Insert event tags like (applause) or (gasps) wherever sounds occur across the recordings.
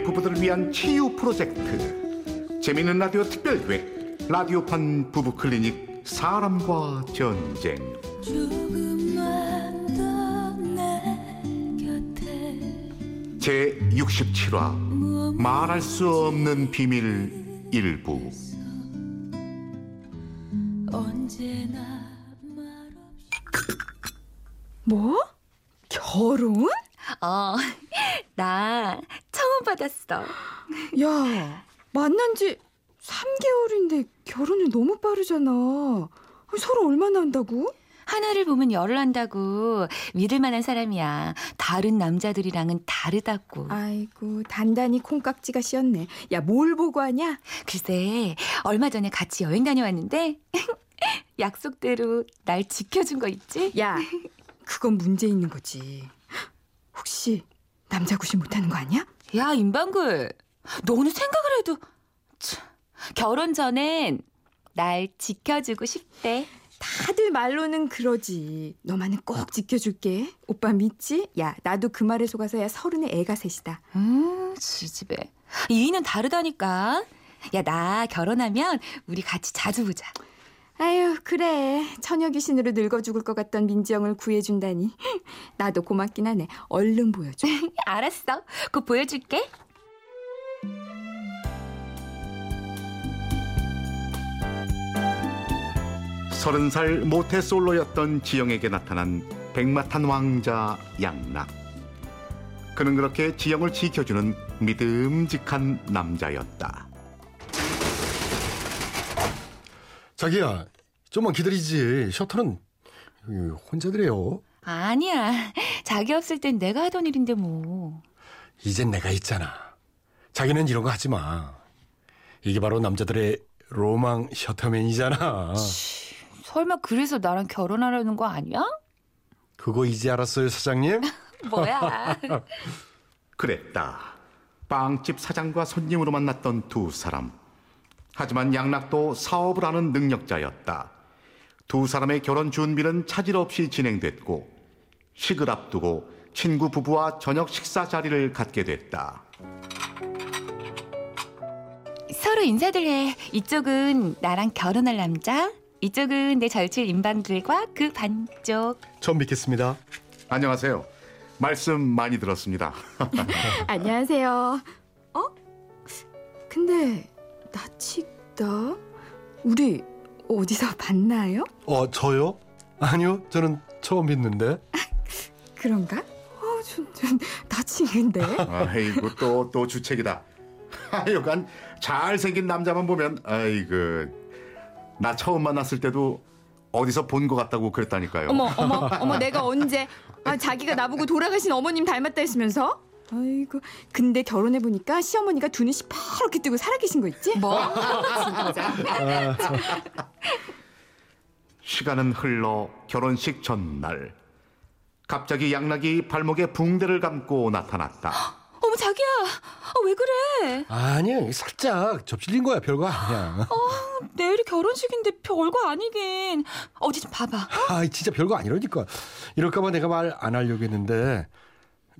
연애 부부들을 위한 치유 프로젝트. 재미있는 라디오 특별기획 라디오판 부부 클리닉 사람과 전쟁. 제 67화 말할 수 없는 비밀 일부. 언제나 말없이. 뭐? 결혼? 어, (laughs) 나 받았어. 야, 만난 지 3개월인데 결혼이 너무 빠르잖아. 서로 얼마나 한다고? 하나를 보면 열을 한다고 믿을 만한 사람이야. 다른 남자들이랑은 다르다고. 아이고, 단단히 콩깍지가 씌었네. 야, 뭘 보고 하냐? 글쎄, 얼마 전에 같이 여행 다녀왔는데 (laughs) 약속대로 날 지켜준 거 있지? 야, 그건 문제 있는 거지. 혹시 남자 구실 못하는 거 아니야? 야, 임방글. 너는 생각을 해도 참, 결혼 전엔 날 지켜주고 싶대. 다들 말로는 그러지. 너만은 꼭 지켜줄게. 오빠 믿지? 야, 나도 그 말에 속아서 야 서른에 애가 셋이다. 음, 지집애. 이의는 다르다니까. 야, 나 결혼하면 우리 같이 자주 보자. 아유, 그래. 처녀 귀신으로 늙어 죽을 것 같던 민지영을 구해준다니. 나도 고맙긴 하네. 얼른 보여줘. (laughs) 알았어. 곧 보여줄게. 서른 살 모태솔로였던 지영에게 나타난 백마탄 왕자 양락 그는 그렇게 지영을 지켜주는 믿음직한 남자였다 자기야, 좀만 기다리지. 셔터는 혼자들이요. 아니야. 자기 없을 땐 내가 하던 일인데 뭐. 이젠 내가 있잖아. 자기는 이런 거 하지 마. 이게 바로 남자들의 로망 셔터맨이잖아. 설마 그래서 나랑 결혼하려는 거 아니야? 그거 이제 알았어요, 사장님? (laughs) 뭐야. 그랬다 빵집 사장과 손님으로 만났던 두 사람 하지만 양락도 사업을 하는 능력자였다 두 사람의 결혼 준비는 차질 없이 진행됐고 식을 앞두고 친구 부부와 저녁 식사 자리를 갖게 됐다 서로 인사들 해. 이쪽은 나랑 결혼할 남자, 이쪽은 내 절칠 임방들과 그 반쪽. 처음 뵙겠습니다. 안녕하세요 말씀 많이 들었습니다 (laughs) 안녕하세요. 어? 근데 나치다 우리 어디서 (laughs) 봤나요? 어, 저요? 아니요, 저는 처음 뵙는데. (laughs) 그런가? 어, 좀, 좀 나치는데. (laughs) 아이고 또또 주책이다. 하여간 잘생긴 남자만 보면 아이고 나 처음 만났을 때도 어디서 본 것 같다고 그랬다니까요. 어머, 어머, 어머, 내가 언제 아, 자기가 나보고 돌아가신 어머님 닮았다 했으면서? 아이고, 근데 결혼해 보니까 시어머니가 두 눈이 시퍼렇게 뜨고 살아계신 거 있지? 뭐? (laughs) 시간은 흘러 결혼식 전날 갑자기 양락이 발목에 붕대를 감고 나타났다. (gasps) 어머 자기야, 어, 왜 그래? 아니, 살짝 접질린 거야, 별거 아니야. 내일이 결혼식인데 별거 아니긴. 어디 좀 봐봐. 아, 진짜 별거 아니라니까. 이럴까봐 내가 말 안 하려고 했는데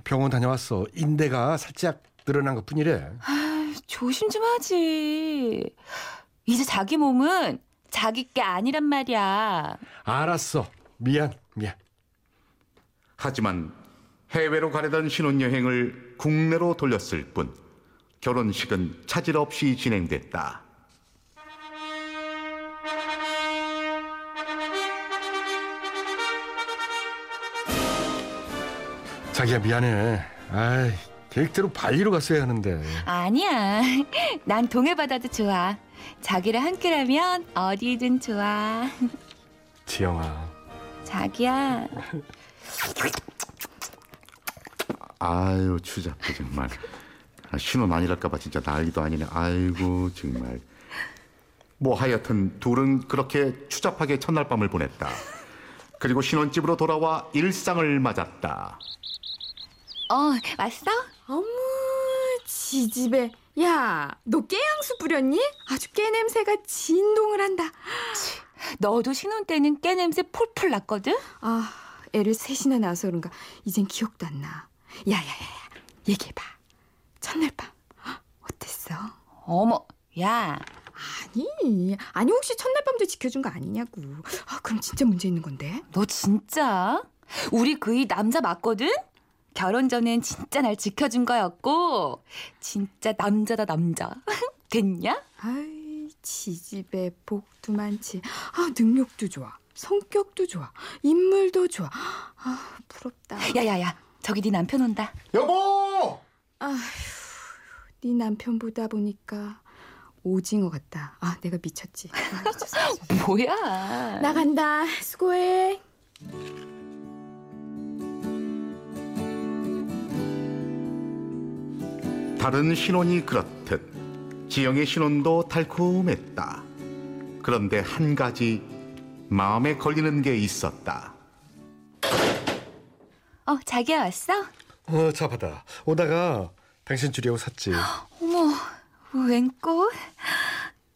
병원 다녀왔어. 인대가 살짝 늘어난 것 뿐이래. 조심 좀 하지. 이제 자기 몸은 자기 게 아니란 말이야. 알았어. 미안, 미안. 하지만 해외로 가려던 신혼여행을 국내로 돌렸을 뿐 결혼식은 차질 없이 진행됐다. 자기야 미안해. 아이, 계획대로 발리로 갔어야 하는데. 아니야. (laughs) 난 동해바다도 좋아. 자기랑 함께라면 어디든 좋아. (laughs) 지영아. 자기야. 아유 추잡해 정말. 아, 신혼 아니랄까봐 진짜 난리도 아니네. 아이고 정말. 뭐 하여튼 둘은 그렇게 추잡하게 첫날 밤을 보냈다. 그리고 신혼집으로 돌아와 일상을 맞았다. 어, 왔어? 어머, 지집애. 야, 너 깨향수 뿌렸니? 아주 깨 냄새가 진동을 한다. 너도 신혼 때는 깨 냄새 폴폴 났거든? 아, 애를 셋이나 낳아서 그런가 이젠 기억도 안 나. 야야야야, 얘기해봐. 첫날 밤 있어. 어머, 야, 아니, 아니 혹시 첫날 밤도 지켜준 거 아니냐고. 아, 그럼 진짜 문제 있는 건데. 너 진짜? 우리 그이 남자 맞거든? 결혼 전엔 진짜 날 지켜준 거였고, 진짜 남자다, 남자. (laughs) 됐냐? 아이, 지집에 복도 많지. 아, 능력도 좋아. 성격도 좋아. 인물도 좋아. 아, 부럽다. 야야야, 저기 네 남편 온다. 여보! 네 남편 보다 보니까 오징어 같다. 아, 내가 미쳤지. 아, 미쳤어, 미쳤어. (laughs) 뭐야? 나간다. 수고해. 다른 신혼이 그렇듯 지영의 신혼도 달콤했다. 그런데 한 가지 마음에 걸리는 게 있었다. 어, 자기야 왔어? 어, 자 받아. 오다가 당신 주려고 샀지. 어머, 웬 꽃?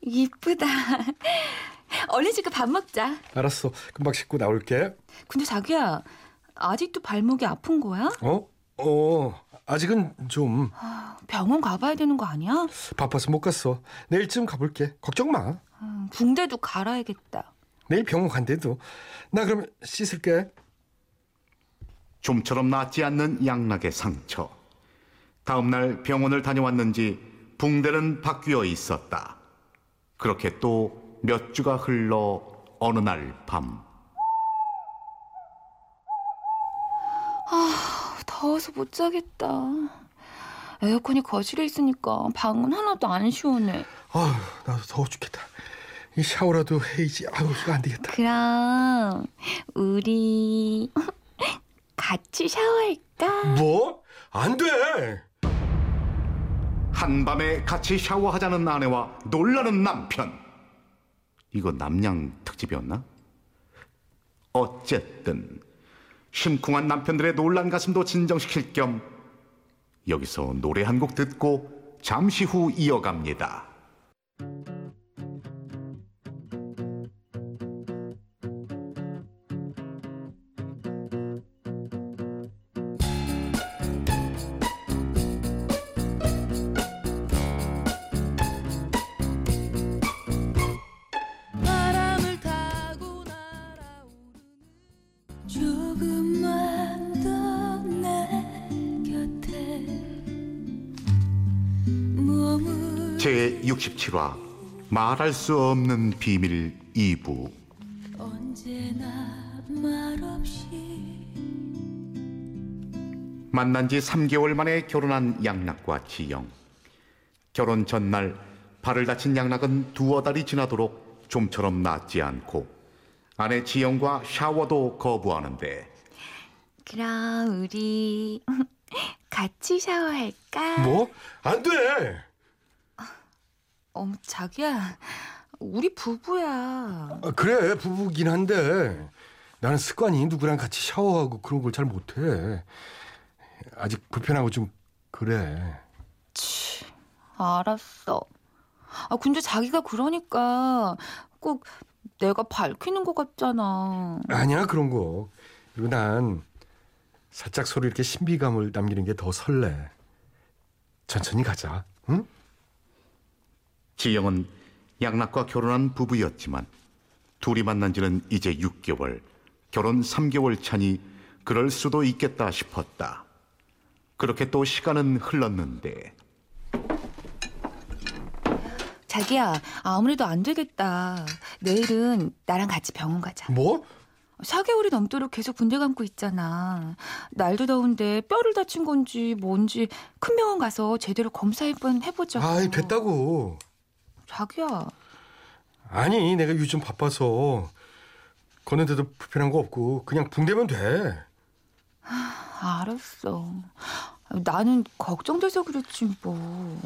이쁘다. 얼른 지금 밥 먹자. 알았어. 금방 씻고 나올게. 근데 자기야, 아직도 발목이 아픈 거야? 어? 어, 아직은 좀 병원 가봐야 되는 거 아니야? 바빠서 못 갔어. 내일쯤 가볼게. 걱정 마. 음, 붕대도 갈아야겠다. 내일 병원 간대도. 나 그럼 씻을게. 좀처럼 낫지 않는 양락의 상처. 다음 날 병원을 다녀왔는지 붕대는 바뀌어 있었다. 그렇게 또 몇 주가 흘러 어느 날 밤. 더워서 못 자겠다. 에어컨이 거실에 있으니까 방은 하나도 안 시원해. 아휴, 나도 더워 죽겠다. 이 샤워라도 해야지. 아유, 이거 안 되겠다. 그럼 우리 같이 샤워할까? 뭐? 안 돼. 한밤에 같이 샤워하자는 아내와 놀라는 남편. 이거 남양 특집이었나? 어쨌든 심쿵한 남편들의 놀란 가슴도 진정시킬 겸 여기서 노래 한 곡 듣고 잠시 후 이어갑니다. 제 67화 말할 수 없는 비밀 2부 언제나 말없이 만난 지 3개월 만에 결혼한 양락과 지영. 결혼 전날 발을 다친 양락은 두어 달이 지나도록 좀처럼 낫지 않고 아내 지영과 샤워도 거부하는데 그럼 우리 (laughs) 같이 샤워할까? 뭐? 안 돼. 어머 자기야, 우리 부부야. 아, 그래, 부부긴 한데 나는 습관이 누구랑 같이 샤워하고 그런 걸 잘 못해. 아직 불편하고 좀 그래. 알았어. 아 근데 자기가 그러니까 꼭 내가 밝히는 것 같잖아. 아니야 그런 거. 그리고 난 살짝 서로 이렇게 신비감을 남기는 게 더 설레. 천천히 가자. 응? 지영은 양락과 결혼한 부부였지만 둘이 만난 지는 이제 6개월, 결혼 3개월 차니 그럴 수도 있겠다 싶었다. 그렇게 또 시간은 흘렀는데 자기야, 아무래도 안 되겠다. 내일은 나랑 같이 병원 가자. 뭐? 4개월이 넘도록 계속 군대 감고 있잖아. 날도 더운데 뼈를 다친 건지 뭔지 큰 병원 가서 제대로 검사 한번 해보자. 아이 됐다고. 자기야, 아니 내가 요즘 바빠서 걷는데도 불편한 거 없고 그냥 붕대면 돼. 알았어. 나는 걱정돼서 그랬지 뭐.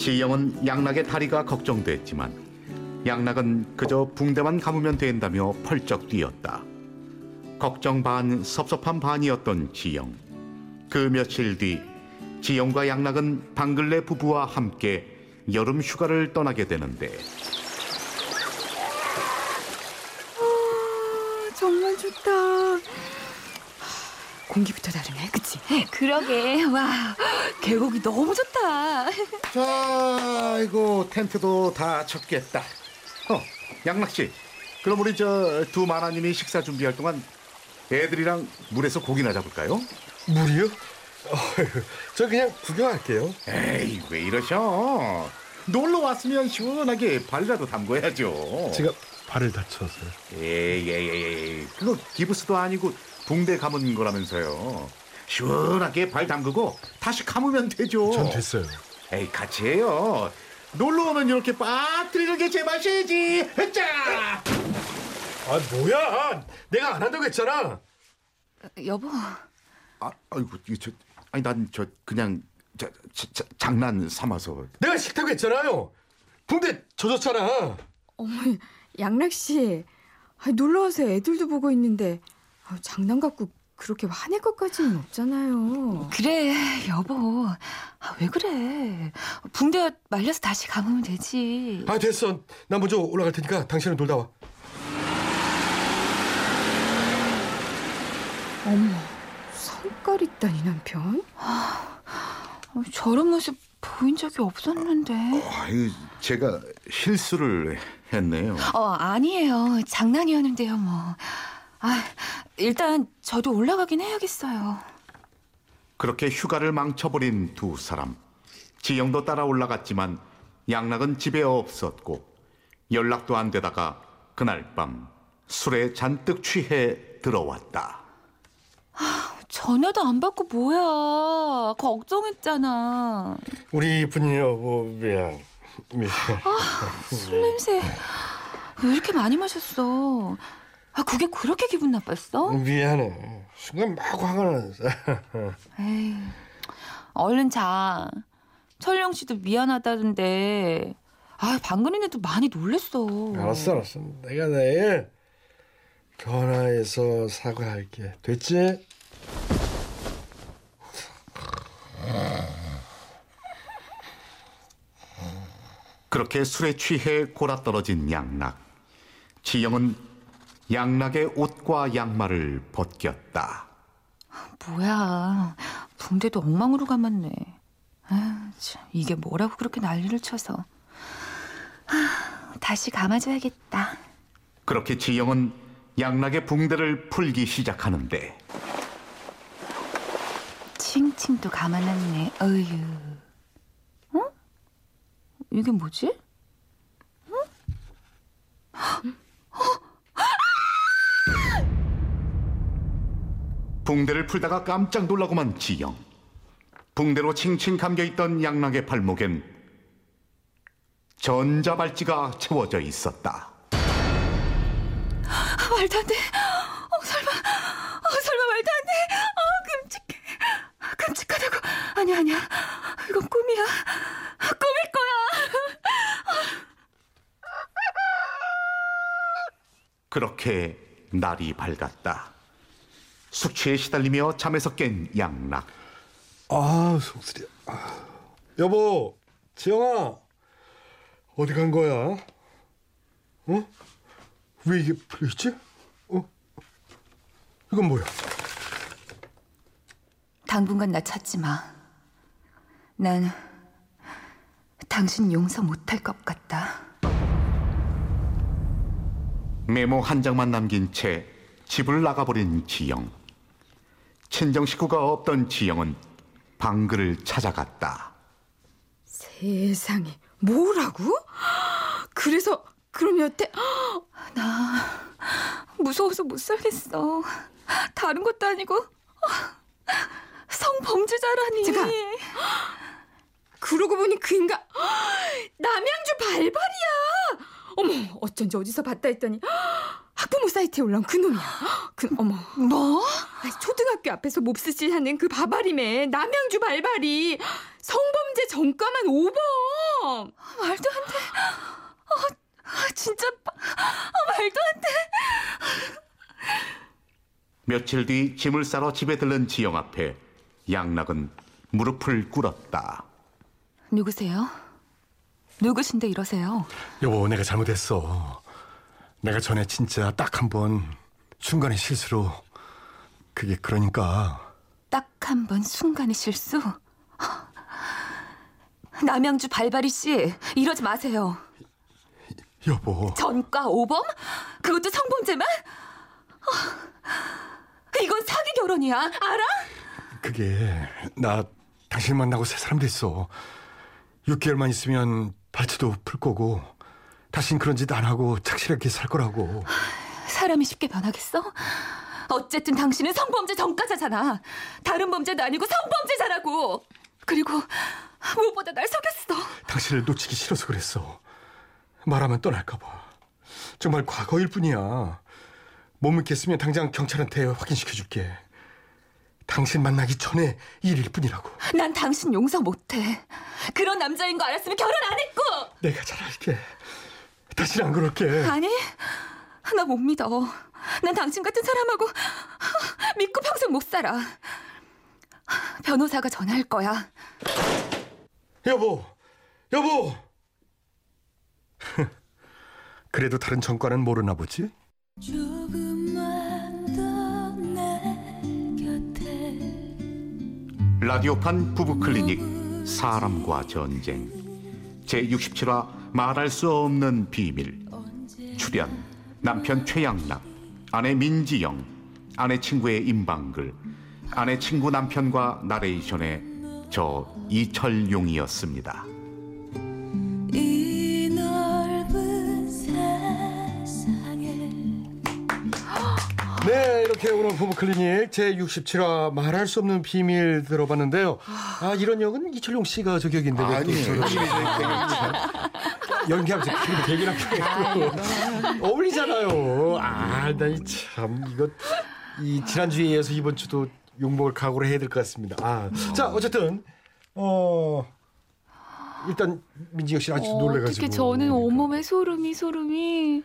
지영은 양락의 다리가 걱정됐지만 양락은 그저 붕대만 감으면 된다며 펄쩍 뛰었다. 걱정 반 섭섭한 반이었던 지영. 그 며칠 뒤 지영과 양락은 방글레 부부와 함께 여름 휴가를 떠나게 되는데 아, 정말 좋다. 공기부터 다르네, 그치? 그러게. 와, 계곡이 너무 좋다. 자, 이거 텐트도 다 쳤겠다. 어, 양락 씨. 그럼 우리 저 두 마나님이 식사 준비할 동안 애들이랑 물에서 고기나 잡을까요? 물이요? 어휴, 저 그냥 구경할게요. 에이, 왜 이러셔? 놀러 왔으면 시원하게 발이라도 담궈야죠. 제가 발을 다쳐서요. 에이, 에이, 에이, 에이, 그거 기부스도 아니고 붕대 감은 거라면서요. 시원하게 발 담그고 다시 감으면 되죠. 전 됐어요. 에이, 같이 해요. 놀러 오면 이렇게 빠뜨리는 게 제 맛이지. 자! 아 뭐야? 내가 안 한다고 했잖아. 여보, 아, 아이고, 이거 저, 아니 난 저 그냥 저, 저, 저, 장난 삼아서. 내가 싫다고 했잖아요. 붕대 젖었잖아. 어머, 양락 씨, 아, 놀러 와서 애들도 보고 있는데 아, 장난 갖고 그렇게 화낼 것까지는 없잖아요. 그래, 여보. 아, 왜 그래? 붕대 말려서 다시 감으면 되지. 아 됐어. 나 먼저 올라갈 테니까 당신은 놀다 와. 어머, 있다니 남편? 어, 저런 모습 보인 적이 없었는데. 아유, 제가 실수를 했네요. 어, 아니에요. 장난이었는데요, 뭐. 아, 일단 저도 올라가긴 해야겠어요. 그렇게 휴가를 망쳐버린 두 사람. 지영도 따라 올라갔지만 양락은 집에 없었고 연락도 안 되다가 그날 밤 술에 잔뜩 취해 들어왔다. 전화도 안 받고 뭐야. 걱정했잖아. 우리 미안. 미안. 술 냄새 왜 이렇게 많이 마셨어? 아, 그게 그렇게 기분 나빴어? 미안해. 순간 막 화가 났어. 에이, 얼른 자. 철령 씨도 미안하다던데. 아, 방근이네도 많이 놀랬어. 알았어, 알았어. 내가 내일 전화해서 사과할게. 됐지? 그렇게 술에 취해 골아 떨어진 양락. 지영은 양락의 옷과 양말을 벗겼다. 뭐야. 붕대도 엉망으로 감았네. 아, 참, 이게 뭐라고 그렇게 난리를 쳐서. 아, 다시 감아줘야겠다. 그렇게 지영은 양락의 붕대를 풀기 시작하는데 칭칭도 감아놨네. 어휴. 어? 이게 뭐지? 붕대를 풀다가 깜짝 놀라고만 지영. 붕대로 칭칭 감겨있던 양락의 발목엔 전자발찌가 채워져 있었다. 아, 말도 안 돼. 어, 설마, 어, 설마 말도 안 돼. 어, 끔찍해. 끔찍하다고. 아니야, 아니야. 이건 꿈이야. 꿈일 거야. 그렇게 날이 밝았다. 숙취에 시달리며 잠에서 깬 양락. 아, 속쓰려. 아. 여보, 지영아. 어디 간 거야? 어? 왜 이게 풀려있지? 어? 이건 뭐야? 당분간 나 찾지 마. 난 당신 용서 못할 것 같다. 메모 한 장만 남긴 채 집을 나가버린 지영. 친정 식구가 없던 지영은 방글을 찾아갔다. 세상에, 뭐라고? 그래서 그럼 여태 무서워서 못 살겠어. 다른 것도 아니고 성범죄자라니. 제가 그러고 보니 그 인간 남양주 발발이야. 어머, 어쩐지 어디서 봤다 했더니 학부모 사이트에 올라온 그 놈이야. 그 어머, 뭐? 아니, 초등학교 앞에서 몹쓸짓 하는 그 바바림에 남양주 발발이 성범죄 전과만 5번. 말도 안 돼. 어, 아, 진짜 아, 말도 안 돼. 며칠 뒤 짐을 싸러 집에 들른 지영 앞에 양락은 무릎을 꿇었다. 누구세요? 누구신데 이러세요? 여보, 내가 잘못했어. 내가 전에 진짜 딱 한번 중간에 실수로 그게 그러니까 딱 한 번 순간의 실수? (laughs) 남양주 발바리 씨, 이러지 마세요. 여보 전과 오범? 그것도 성범죄만? 어, 이건 사기 결혼이야. 알아? 그게 나 당신 만나고 새 사람 됐어. 6개월만 있으면 발트도 풀 거고 다신 그런 짓 안 하고 착실하게 살 거라고. 사람이 쉽게 변하겠어? 어쨌든 당신은 성범죄 전과자잖아. 다른 범죄도 아니고 성범죄자라고. 그리고 무엇보다 날 속였어. 당신을 놓치기 싫어서 그랬어. 말하면 떠날까 봐. 정말 과거일 뿐이야. 못 믿겠으면 당장 경찰한테 확인시켜 줄게. 당신 만나기 전에 일일 뿐이라고. 난 당신 용서 못해. 그런 남자인 거 알았으면 결혼 안 했고. 내가 잘할게. 다시는 안 그럴게. 아니, 나 못 믿어. 난 당신 같은 사람하고 믿고 평생 못 살아. 변호사가 전화할 거야. 여보, 여보. (laughs) 그래도 다른 전과는 모르나 보지? 라디오판 부부 클리닉 사람과 전쟁 제 67화 말할 수 없는 비밀 출연 남편 최양락 아내 민지영 아내 친구의 임방글 아내 친구 남편과 나레이션의 저 이철용이었습니다. 네, 이렇게 오늘 부부 클리닉 제 67화 말할 수 없는 비밀 들어봤는데요. 아, 이런 역은 이철용 씨가 저격인데 저런 연기하면서 그리고 대기랑 했고 어울리잖아요. 아, 나참 이거 이 지난주에 이어서 이번 주도 욕먹을 각오를 해야 될 것 같습니다. 아, 자, 어쨌든 어 일단 민지혁 씨는 아직도 놀래가지고. 어떻게 저는 온몸에 소름이 소름이.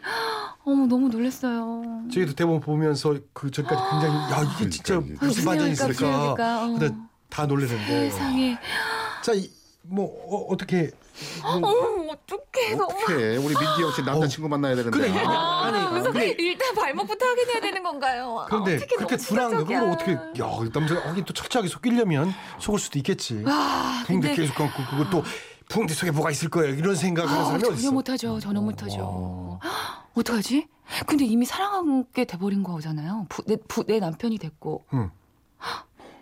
어머 너무 놀랐어요. 저희도 대본 보면서 그 전까지 굉장히 야 이게 진짜 그러니까. 무슨 반전이 있을까. 어. 근데 다 놀랐는데. 세상에. 자뭐 어, 떻게. 어머 어떡해. 너무. 어떻게 우리 민지영 씨 남자친구 만나야 되는데. 그래, 아, 아니 그래서 근데, 일단 발목부터 확인해야 되는 건가요? 그런데 어떻게 그렇게 거 충격적이야. 그걸 어떻게 야 남자가 하긴 또 철저하게 속이려면 속을 수도 있겠지. 와, 붕대 근데 계속 감고 그걸 또 붕대 속에 뭐가 있을 거예요 이런 생각하는 아, 사람이 전혀 어딨어 못하죠. 전혀 못하죠. 어떡하지? 근데 이미 사랑하게 돼버린 거잖아요. 부, 내, 부, 내 남편이 됐고. 응.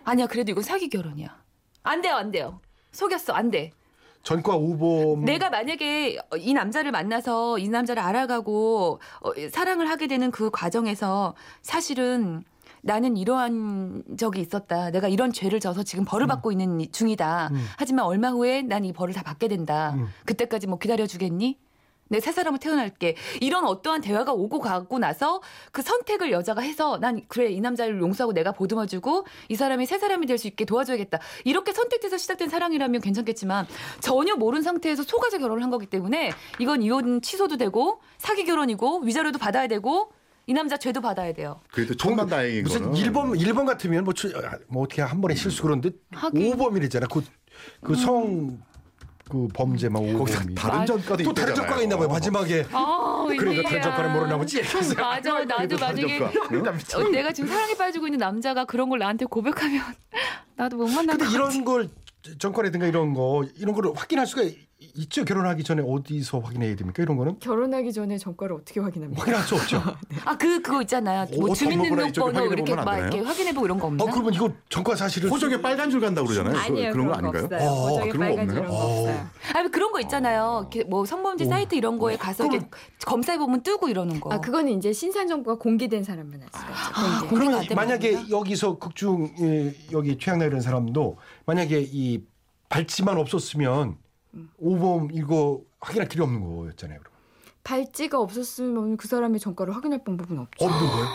아니야, 그래도 이건 사기 결혼이야. 안 돼요, 안 돼요. 속였어, 안 돼. 전과 오범 내가 만약에 이 남자를 만나서 이 남자를 알아가고 어, 사랑을 하게 되는 그 과정에서 사실은 나는 이러한 적이 있었다. 내가 이런 죄를 져서 지금 벌을 받고 있는 이- 중이다. 음. 하지만 얼마 후에 난 이 벌을 다 받게 된다. 음. 그때까지 뭐 기다려 주겠니? 내 새 사람으로 태어날게. 이런 어떠한 대화가 오고 가고 나서 그 선택을 여자가 해서 난 그래 이 남자를 용서하고 내가 보듬어 주고 이 사람이 새 사람이 될 수 있게 도와줘야겠다. 이렇게 선택돼서 시작된 사랑이라면 괜찮겠지만 전혀 모르는 상태에서 속아서 결혼을 한 거기 때문에 이건 이혼 취소도 되고 사기 결혼이고 위자료도 받아야 되고 이 남자 죄도 받아야 돼요. 그래도 천만 다행인 무슨 거는 일범 일범 같으면 뭐, 출- 뭐 어떻게 한 번에 실수 그런데. 오범이랬잖아 그그성 그 범죄만 거기서 오범이 다른 아, 전과도 또 다른. 전과가 있나 봐요 마지막에 아, 그러니까 다른 전과는 모르나 보지 맞아, 나도 다른 만약에 전과. 어, 내가 지금 사랑에 빠지고 있는 남자가 그런 걸 나한테 고백하면 (laughs) 나도 못것 근데. 이런 걸 전과라든가 이런 거 이런 거를 확인할 수가 이- 있죠 결혼하기 전에 어디서 확인해야 됩니까 이런 거는 결혼하기 전에 전과를 어떻게 확인합니까? 확인할 수 없죠. 아, 그 그거 있잖아요. 뭐 거구나, 이쪽에 주민등록번호 이렇게 막? 이렇게 확인해 보고 이런 거 없나? 어 그러면 이거 전과 사실을 호적에 빨간 줄 간다 고 그러잖아요. 그- 아니에요. 그런 거 그런 거 아닌가요? 없어요. 어, 호적에 그런 거 빨간 줄 없나요? 어. 아니 그런 거 있잖아요. 이렇게 뭐 성범죄 사이트 이런 거에 가서 이렇게 검사해 보면 뜨고 이러는 거. 아 그거는 이제 신상 정보가 공개된 사람만 할 수가 있죠. 공개가 그러면 만약에 겁니다. 여기서 극중 예, 여기 최양나 이런 사람도 만약에 이 발찌만 없었으면 오범 이거 확인할 필요 없는 거였잖아요. 그럼. 발찌가 없었으면 그 사람의 전과를 확인할 방법은 없죠. 없는 거예요?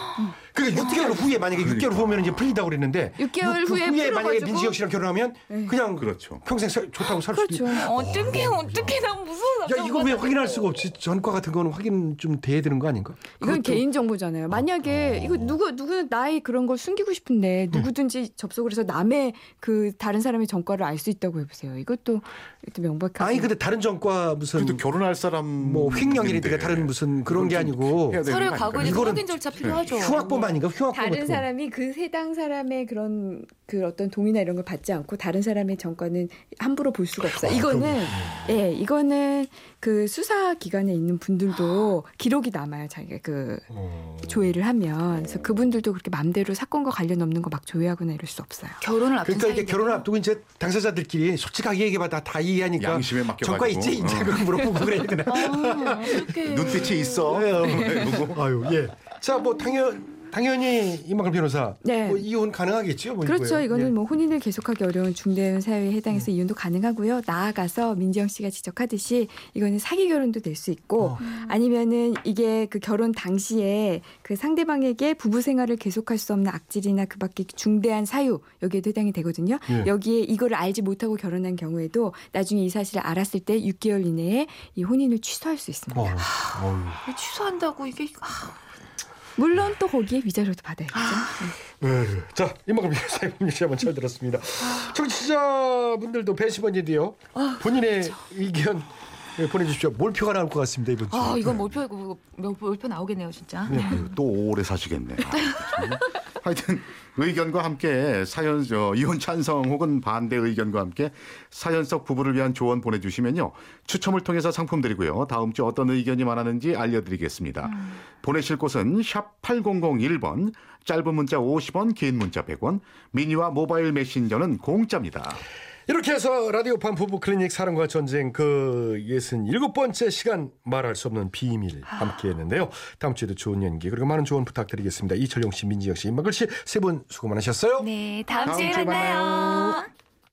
그러니까 6개월 후에 만약에 6개월 후면 이제 풀린다고 그랬는데 6개월 그 후에 만약에 풀어가지고 민지혁 씨랑 결혼하면 네. 그냥 그렇죠. 평생 살- 좋다고 살 수도 그렇죠. 있고. 어떻게 어떻게 난 무서워. 야 이거 왜 확인할 수가 없지? 전과 같은 거는 확인 좀 돼야 되는 거 아닌가? 이건 그것도- 개인 정보잖아요. 만약에 이거 누구 누구 나의 그런 걸 숨기고 싶은데 누구든지 접속을 해서 남의 그 다른 사람의 전과를 알 수 있다고 해보세요. 이것도 이것도 명백하게 아니 근데 다른 전과 무슨 그래도 결혼할 사람 뭐 횡령이라든가 다른 무슨 그런 게 아니고 거 과거에 확인 절차 필요하죠. 흉악범 아닌가? 흉악범 다른. 사람이 그 해당 사람의 그런 그 어떤 동의나 이런 걸 받지 않고 다른 사람의 정권은 함부로 볼 수가 없어. 요 이거는 예, 이거는 그 수사 기관에 있는 분들도 기록이 남아요. 자기가 그 어. 조회를 하면 그래서 그분들도 그렇게 맘대로 사건과 관련 없는 거 막 조회하거나 이럴 수 없어요. 결혼을 앞둔 그러니까 이게. 결혼을 앞두고 이제 당사자들끼리 솔직하게 얘기해봐 다 이해하니까 양심에 맡겨가지고. 전과 있지 이제 어. 그걸 물어보고 그래 그냥 아. 눈빛이 있어. 네, (laughs) 누구? 아유 예. 자 뭐 당연 당연히 이만큼 변호사 네. 뭐 이혼 가능하겠죠? 뭐 그렇죠. 이거요. 이거는 예. 뭐 혼인을 계속하기 어려운 중대한 사유에 해당해서 이혼도 가능하고요. 나아가서 민지영 씨가 지적하듯이 이거는 사기 결혼도 될 수 있고 어. 아니면은 이게 그 결혼 당시에 그 상대방에게 부부 생활을 계속할 수 없는 악질이나 그밖에 중대한 사유 여기에도 해당이 되거든요. 예. 여기에 이거를 알지 못하고 결혼한 경우에도 나중에 이 사실을 알았을 때 6개월 이내에 이 혼인을 취소할 수 있습니다. 어, 어휴. 취소한다고 이게 아, 물론 또 거기에 위자료도 받아야겠죠. 네. 네. 자, 이만큼 (laughs) 사회법 뉴스 한번 잘 들었습니다. 청취자분들도 배심원인데요. 본인의 의견 예, 보내주십시오. 몰표가 나올 것 같습니다 이번 주. 아 이건 몰표 이거 몰표 나오겠네요 진짜. 아유, 또 오래 사시겠네. 아, 참. 하여튼 의견과 함께 사연 저 이혼 찬성 혹은 반대 의견과 함께 사연 속 부부를 위한 조언 보내주시면요 추첨을 통해서 상품 드리고요 다음 주 어떤 의견이 많았는지 알려드리겠습니다. 보내실 곳은 샵 #8001번 짧은 문자 50원, 긴 문자 100원, 미니와 모바일 메신저는 공짜입니다. 이렇게 해서 라디오판 부부 클리닉 사랑과 전쟁 그 67번째 시간 말할 수 없는 비밀 함께 했는데요. 다음 주에도 좋은 연기 그리고 많은 조언 부탁드리겠습니다. 이철용 씨, 민지영 씨, 임마글 씨세 분 수고 많으셨어요. 네 다음 다음 주에 주에 만나요. 만나요.